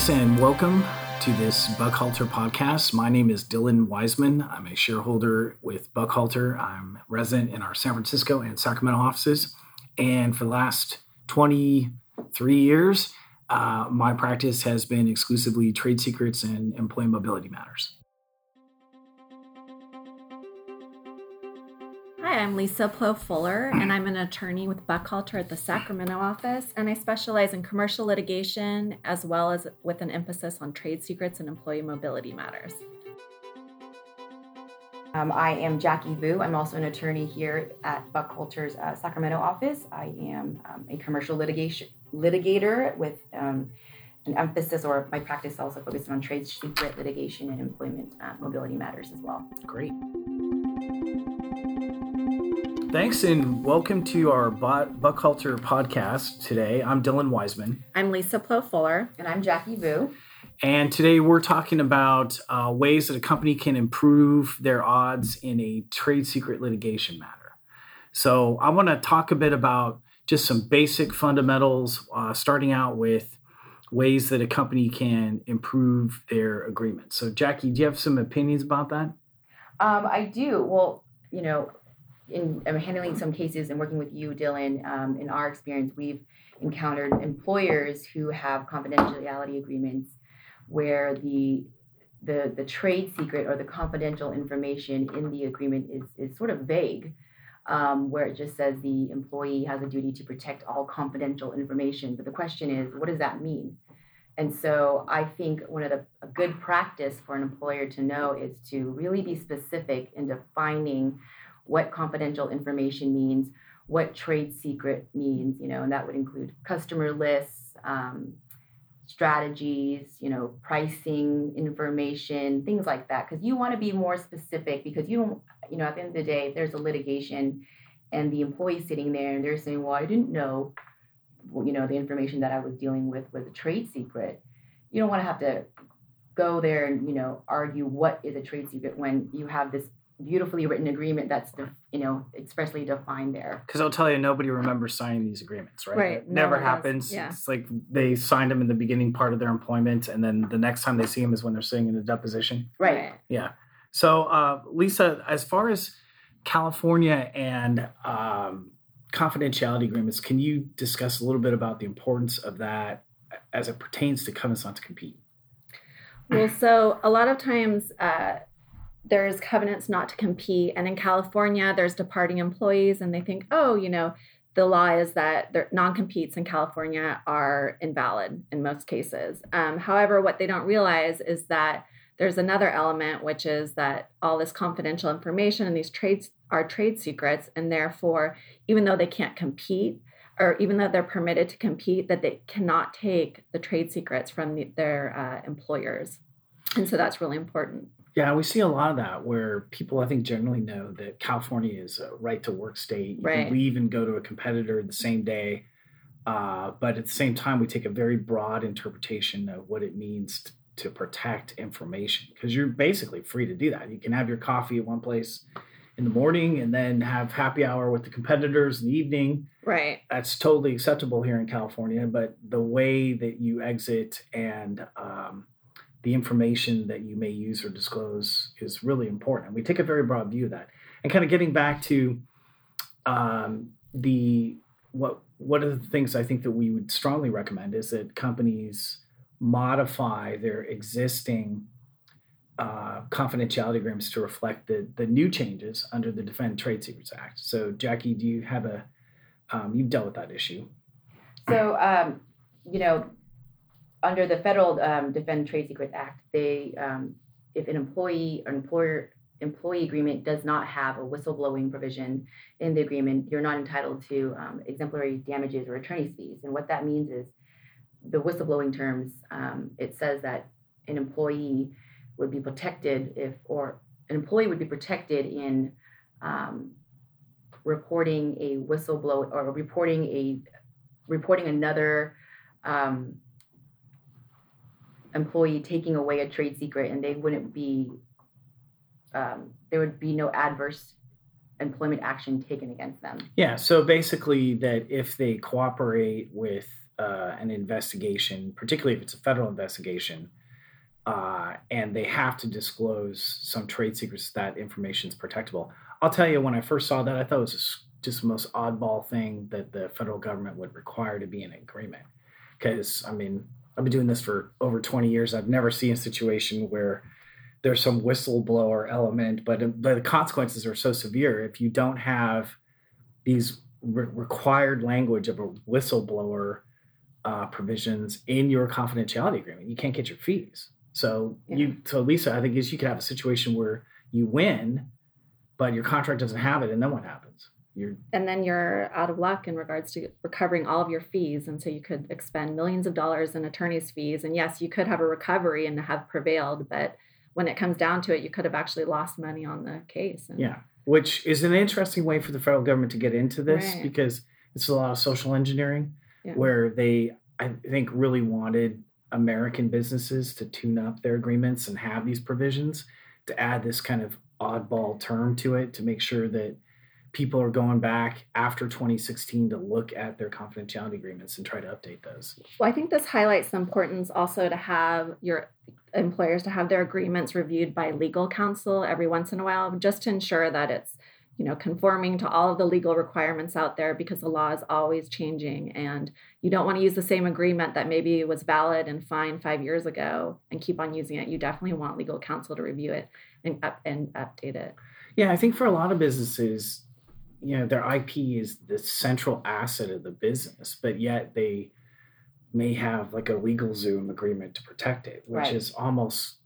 Thanks and welcome to this Buchalter podcast. My name is Dylan Wiseman. I'm a shareholder with Buchalter. I'm resident in our San Francisco and Sacramento offices. And for the last 23 years, uh, my practice has been exclusively trade secrets and employee mobility matters. I'm Lisa Plow Fuller, and I'm an attorney with Buchalter at the Sacramento office, and I specialize in commercial litigation as well as with an emphasis on trade secrets and employee mobility matters. Um, I am Jackie Vu. I'm also an attorney here at Buchalter's uh, Sacramento office. I am um, a commercial litigation litigator with um, an emphasis, or my practice also focuses on trade secret litigation and employment uh, mobility matters as well. Great. Thanks and welcome to our Buck Buchalter podcast today. I'm Dylan Wiseman. I'm Lisa Plow Fuller. And I'm Jackie Vu. And today we're talking about uh, ways that a company can improve their odds in a trade secret litigation matter. So I want to talk a bit about just some basic fundamentals, uh, starting out with ways that a company can improve their agreement. So, Jackie, do you have some opinions about that? Um, I do. Well, you know, in handling some cases and working with you, Dylan, um, in our experience, we've encountered employers who have confidentiality agreements where the the the trade secret or the confidential information in the agreement is is sort of vague, um, where it just says the employee has a duty to protect all confidential information. But the question is, what does that mean? And so I think one of the a good practice for an employer to know is to really be specific in defining what confidential information means, what trade secret means, you know, and that would include customer lists, um, strategies, you know, pricing information, things like that. Because you want to be more specific because you don't, you know, at the end of the day, if there's a litigation and the employee sitting there and they're saying, well, I didn't know, you know, the information that I was dealing with was a trade secret. You don't want to have to go there and, you know, argue what is a trade secret when you have this beautifully written agreement that's you know expressly defined there. Because i'll tell you nobody remembers signing these agreements right, right. It never no happens. yeah. it's like they signed them in the beginning part of their employment and then the next time they see them is when they're sitting in a deposition. Right. Yeah. So uh, lisa as far as california and um, confidentiality agreements can you discuss a little bit about the importance of that as it pertains to covenants not to compete? Well so a lot of times uh, there's covenants not to compete. And in California, there's departing employees, and they think, oh, you know, the law is that non competes in California are invalid in most cases. Um, however, what they don't realize is that there's another element, which is that all this confidential information and these trades are trade secrets, and therefore, even though they can't compete, or even though they're permitted to compete, that they cannot take the trade secrets from the, their uh, employers. And so that's really important. Yeah, we see a lot of that where people, I think, generally know that California is a right to work state. You right. can leave and go to a competitor the same day. Uh, but at the same time, we take a very broad interpretation of what it means to, to protect information because you're basically free to do that. You can have your coffee at one place in the morning and then have happy hour with the competitors in the evening. Right. That's totally acceptable here in California. But the way that you exit and um, the information that you may use or disclose is really important. And we take a very broad view of that. And kind of getting back to um, the what one of the things I think that we would strongly recommend is that companies modify their existing uh, confidentiality agreements to reflect the the new changes under the Defend Trade Secrets Act. So, Jackie, do you have a um, you've dealt with that issue? So, um, you know, under the federal um, Defend Trade Secrets Act, they um, if an employee or employer employee agreement does not have a whistleblowing provision in the agreement, you're not entitled to um, exemplary damages or attorney's fees. And what that means is the whistleblowing terms. Um, it says that an employee would be protected if, or an employee would be protected in um, reporting a whistleblower or reporting a reporting another um, employee taking away a trade secret and they wouldn't be um, there would be no adverse employment action taken against them yeah so basically that if they cooperate with uh, an investigation, particularly if it's a federal investigation, uh, and they have to disclose some trade secrets, that information is protectable. I'll tell you, when I first saw that, I thought it was just the most oddball thing that the federal government would require to be in agreement. Because, I mean, I've been doing this for over 20 years. I've never seen a situation where there's some whistleblower element, but, but the consequences are so severe. If you don't have these re- required language of a whistleblower uh, provisions in your confidentiality agreement, you can't get your fees. So Yeah. you, so Lisa, I think is you could have a situation where you win, but your contract doesn't have it, and then what happens? You're and then you're out of luck in regards to recovering all of your fees and so you could expend millions of dollars in attorney's fees and yes you could have a recovery and have prevailed but when it comes down to it you could have actually lost money on the case and Yeah, which is an interesting way for the federal government to get into this Right. because it's a lot of social engineering Yeah. where they, I think, really wanted American businesses to tune up their agreements and have these provisions to add this kind of oddball term to it to make sure that people are going back after 2016 to look at their confidentiality agreements and try to update those. Well, I think this highlights the importance also to have your employers to have their agreements reviewed by legal counsel every once in a while, just to ensure that it's you know conforming to all of the legal requirements out there because the law is always changing and you don't want to use the same agreement that maybe was valid and fine five years ago and keep on using it you definitely want legal counsel to review it and up and update it Yeah, I think for a lot of businesses, you know, their IP is the central asset of the business, but yet they may have like a LegalZoom agreement to protect it, which Right. is almost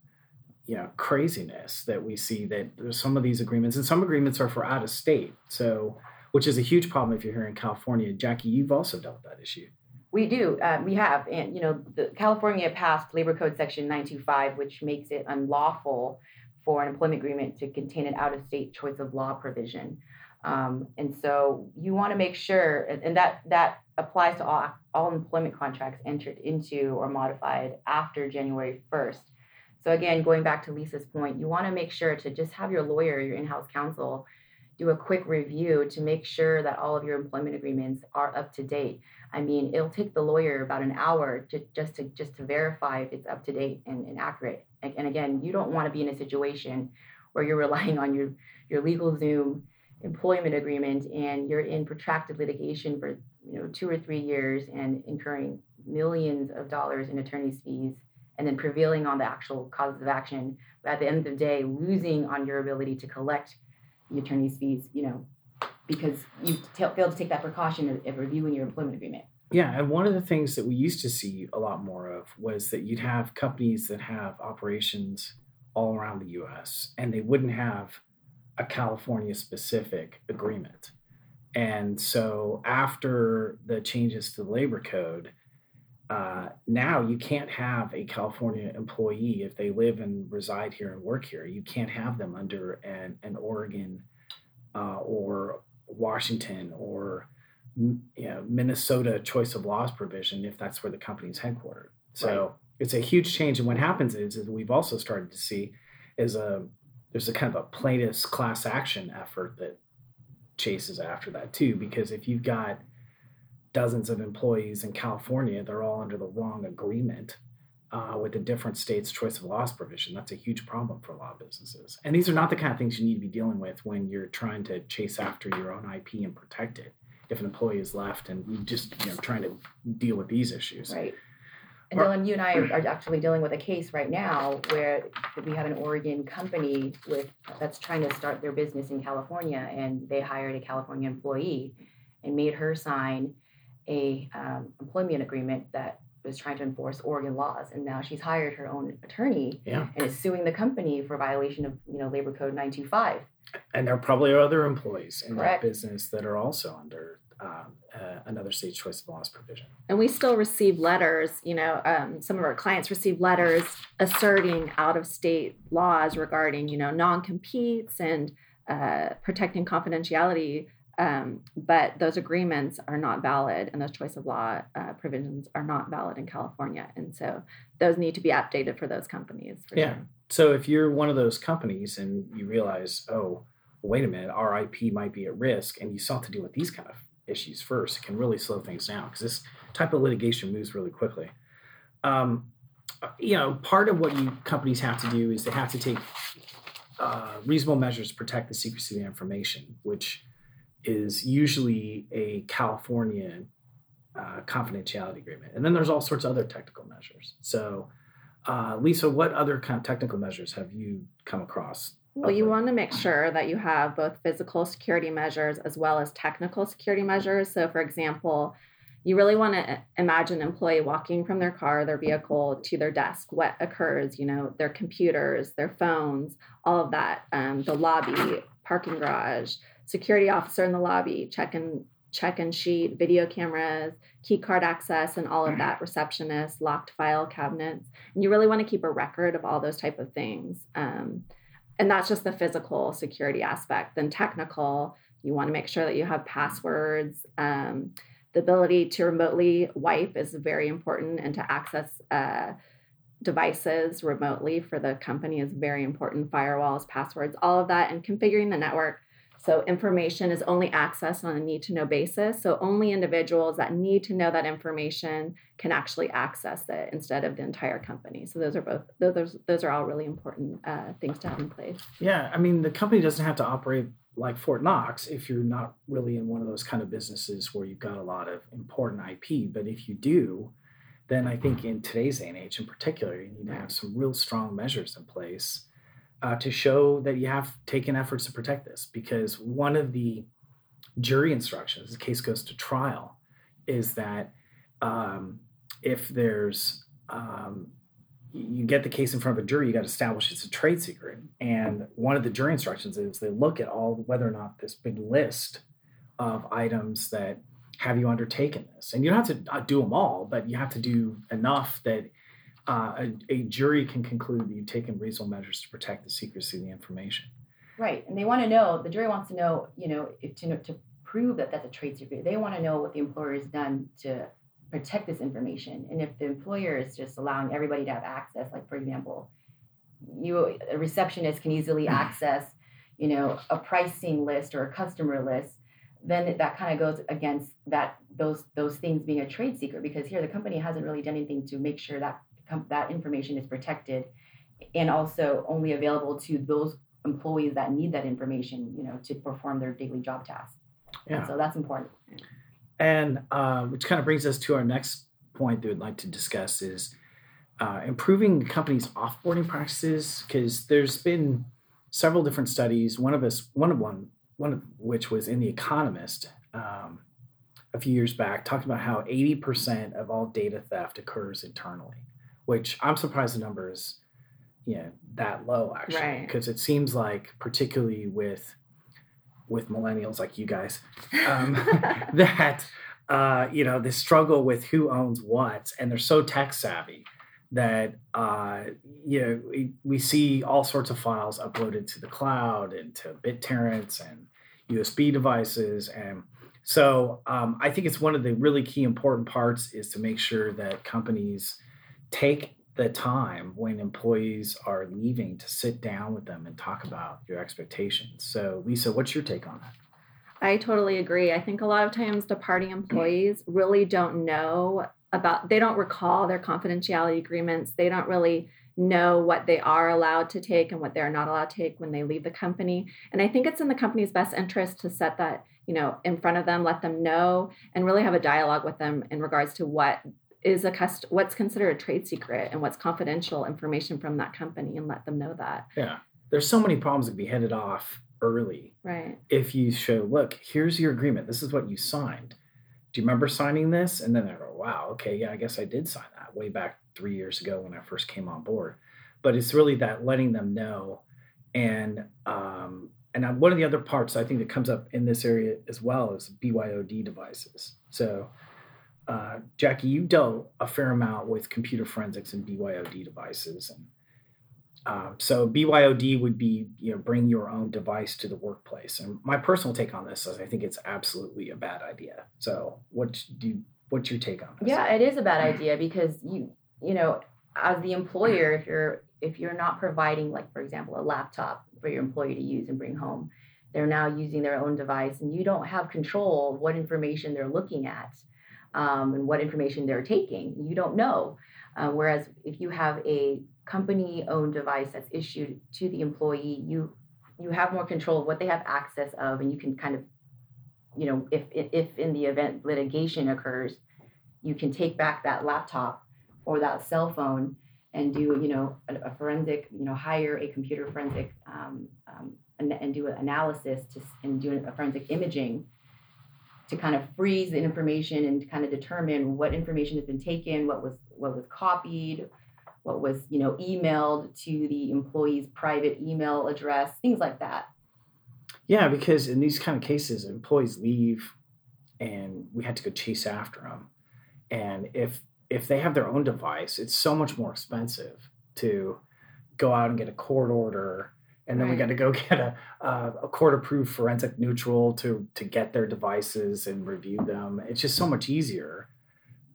you know craziness that we see that there's some of these agreements and some agreements are for out of state so which is a huge problem if you're here in california jackie you've also dealt with that issue We do. Uh, we have, and you know, the California passed Labor Code Section 925, which makes it unlawful for an employment agreement to contain an out-of-state choice of law provision. Um, and so you want to make sure, and, that that applies to all all employment contracts entered into or modified after January 1st. So again, going back to Lisa's point, you want to make sure to just have your lawyer, your in-house counsel, do a quick review to make sure that all of your employment agreements are up to date. I mean, it'll take the lawyer about an hour to just to just to verify if it's up to date and, and accurate. And, and again, you don't want to be in a situation where you're relying on your your LegalZoom employment agreement and you're in protracted litigation for you know two or three years and incurring millions of dollars in attorney's fees and then prevailing on the actual causes of action but at the end of the day losing on your ability to collect the attorney's fees you know because you t- failed to take that precaution of, of reviewing your employment agreement. Yeah, and one of the things that we used to see a lot more of was that you'd have companies that have operations all around the US and they wouldn't have a California specific agreement. And so after the changes to the labor code, uh, now you can't have a California employee if they live and reside here and work here. You can't have them under an, an Oregon uh, or Washington or you know, Minnesota choice of laws provision if that's where the company's headquartered. So Right. it's a huge change. And what happens is, is we've also started to see is a there's a kind of a plaintiff's class action effort that chases after that too. Because if you've got dozens of employees in California, they're all under the wrong agreement uh, with a different state's choice of laws provision. That's a huge problem for a lot of businesses. And these are not the kind of things you need to be dealing with when you're trying to chase after your own IP and protect it. If an employee is left and you just you know trying to deal with these issues. Right. And Dylan, you and I are, actually dealing with a case right now where we have an Oregon company with that's trying to start their business in California, and they hired a California employee and made her sign a um, employment agreement that was trying to enforce Oregon laws, and now she's hired her own attorney Yeah. and is suing the company for violation of you know Labor Code 925. And there probably are other employees in Correct. that business that are also under um, uh, another state's choice of laws provision. and we still receive letters you know um, some of our clients receive letters asserting out of state laws regarding you know non-competes and uh, protecting confidentiality um, but those agreements are not valid and those choice of law uh, provisions are not valid in california and so those need to be updated for those companies for Yeah. sure. So if you're one of those companies and you realize, oh, wait a minute, our IP might be at risk, and you sought to deal with these kind of issues first, can really slow things down because this type of litigation moves really quickly. Um, you know, part of what you companies have to do is they have to take uh, reasonable measures to protect the secrecy of the information, which is usually a California uh, confidentiality agreement. And then there's all sorts of other technical measures. So, uh, Lisa, what other kind of technical measures have you come across? Well, you want to make sure that you have both physical security measures as well as technical security measures. So, for example, you really want to imagine an employee walking from their car, their vehicle to their desk. What occurs, you know, their computers, their phones, all of that, um, the lobby, parking garage, security officer in the lobby, check-in check-in sheet, video cameras, key card access, and all of that, receptionist, locked file cabinets. And you really want to keep a record of all those type of things. Um, and that's just the physical security aspect. Then technical, you want to make sure that you have passwords. Um, the ability to remotely wipe is very important and to access uh, devices remotely for the company is very important. Firewalls, passwords, all of that, and configuring the network so information is only accessed on a need to know basis. So only individuals that need to know that information can actually access it instead of the entire company. So those are both those those are all really important uh, things to have in place. Yeah, I mean the company doesn't have to operate like Fort Knox if you're not really in one of those kind of businesses where you've got a lot of important IP. But if you do, then I think in today's day and age, in particular, you need to have some real strong measures in place uh, to show that you have taken efforts to protect this. Because one of the jury instructions, the case goes to trial, is that um, if there's um, you get the case in front of a jury, you got to establish it's a trade secret. And one of the jury instructions is they look at all whether or not this big list of items that have you undertaken this. And you don't have to uh, do them all, but you have to do enough that uh, a, a, jury can conclude that you've taken reasonable measures to protect the secrecy of the information. Right, and they want to know. The jury wants to know, you know, if to to prove that that's a trade secret. They want to know what the employer has done to protect this information. And if the employer is just allowing everybody to have access, like for example, you a receptionist can easily access, you know, a pricing list or a customer list, then that kind of goes against that those those things being a trade secret because here the company hasn't really done anything to make sure that that information is protected and also only available to those employees that need that information, you know, to perform their daily job tasks. Yeah. And so that's important. And uh, which kind of brings us to our next point that we'd like to discuss is uh, improving the company's offboarding practices because there's been several different studies. One of us, one of one, one of which was in the Economist um, a few years back, talking about how 80% of all data theft occurs internally, which I'm surprised the number is you know that low actually because right. it seems like particularly with with millennials like you guys um, that uh, you know the struggle with who owns what and they're so tech savvy that uh, you know we, we, see all sorts of files uploaded to the cloud and to BitTorrents and USB devices and so um, I think it's one of the really key important parts is to make sure that companies take the time when employees are leaving to sit down with them and talk about your expectations. So, Lisa, what's your take on that? I totally agree. I think a lot of times departing employees really don't know about, they don't recall their confidentiality agreements. They don't really know what they are allowed to take and what they're not allowed to take when they leave the company. And I think it's in the company's best interest to set that, you know, in front of them, let them know, and really have a dialogue with them in regards to what is a cust- what's considered a trade secret and what's confidential information from that company and let them know that. Yeah. There's so many problems that can be headed off early. Right. If you show, look, here's your agreement. This is what you signed. Do you remember signing this? And then I go, wow, okay, yeah, I guess I did sign that way back three years ago when I first came on board. But it's really that letting them know. And um, and one of the other parts I think that comes up in this area as well is BYOD devices. So uh, Jackie, you dealt a fair amount with computer forensics and BYOD devices, and um, so BYOD would be you know bring your own device to the workplace. And my personal take on this is I think it's absolutely a bad idea. So what do you, what's your take on this? Yeah, it is a bad idea because you you know as the employer if you're if you're not providing like for example a laptop for your employee to use and bring home they're now using their own device and you don't have control of what information they're looking at um, and what information they're taking. You don't know. Uh, whereas if you have a company-owned device that's issued to the employee, you you have more control of what they have access of, and you can kind of, you know, if if in the event litigation occurs, you can take back that laptop or that cell phone and do you know a, a forensic you know hire a computer forensic um, um, and, and, do an analysis to and do a forensic imaging to kind of freeze the information and kind of determine what information has been taken what was what was copied what was you know emailed to the employee's private email address things like that. Yeah because in these kind of cases employees leave and we had to go chase after them and if if they have their own device, it's so much more expensive to go out and get a court order, and then right. we got to go get a, a, a court approved forensic neutral to to get their devices and review them. It's just so much easier,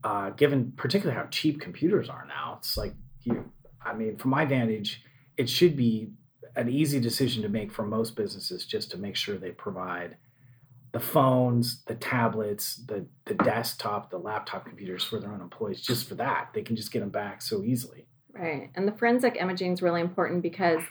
uh, given particularly how cheap computers are now. It's like you, I mean, from my vantage, it should be an easy decision to make for most businesses just to make sure they provide the phones, the tablets, the the desktop, the laptop computers for their own employees just for that. They can just get them back so easily. Right. And the forensic imaging is really important because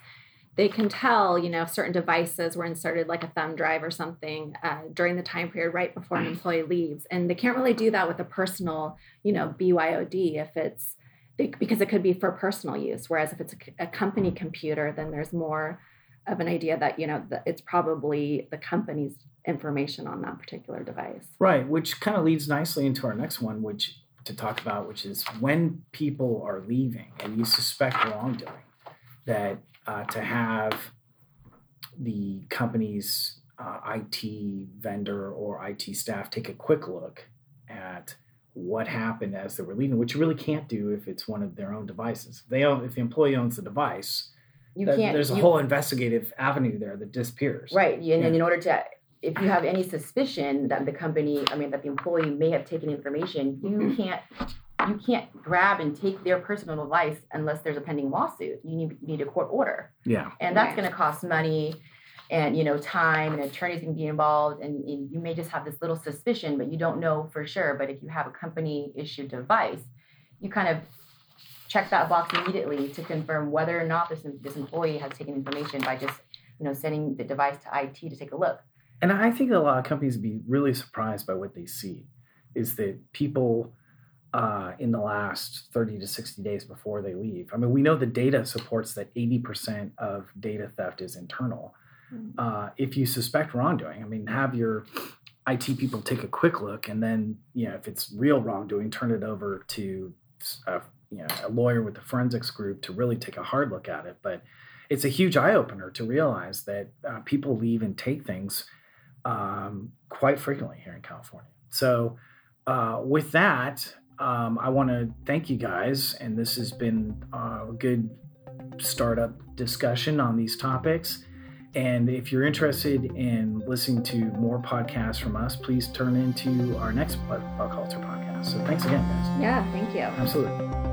they can tell, you know, if certain devices were inserted, like a thumb drive or something, uh, during the time period right before an employee leaves. And they can't really do that with a personal, you know, BYOD if it's because it could be for personal use. Whereas if it's a, a company computer, then there's more of an idea that you know it's probably the company's information on that particular device. Right, which kind of leads nicely into our next one, which to talk about, which is when people are leaving and you suspect wrongdoing, that uh, to have the company's uh, IT vendor or IT staff take a quick look at what happened as they were leaving, which you really can't do if it's one of their own devices. If they own, if the employee owns the device, you can't. There's a you, whole investigative avenue there that disappears. Right, and yeah. in order to if you have any suspicion that the company, I mean, that the employee may have taken information, you can't you can't grab and take their personal device unless there's a pending lawsuit. You need you need a court order. Yeah, and that's right. going to cost money, and you know time, and attorneys can be involved, and, and you may just have this little suspicion, but you don't know for sure. But if you have a company issued device, you kind of check that box immediately to confirm whether or not this this employee has taken information by just you know sending the device to IT to take a look. And I think a lot of companies would be really surprised by what they see is that people uh, in the last 30 to 60 days before they leave. I mean, we know the data supports that 80% of data theft is internal. Mm-hmm. Uh, if you suspect wrongdoing, I mean, have your IT people take a quick look, and then, you know, if it's real wrongdoing, turn it over to a, you know, a lawyer with the forensics group to really take a hard look at it. But it's a huge eye opener to realize that uh, people leave and take things um, quite frequently here in California. So, uh, with that, um, I want to thank you guys, and this has been a good startup discussion on these topics. And if you're interested in listening to more podcasts from us, please turn into our next Bug Culture podcast. So thanks again, guys. Yeah, thank you. Absolutely.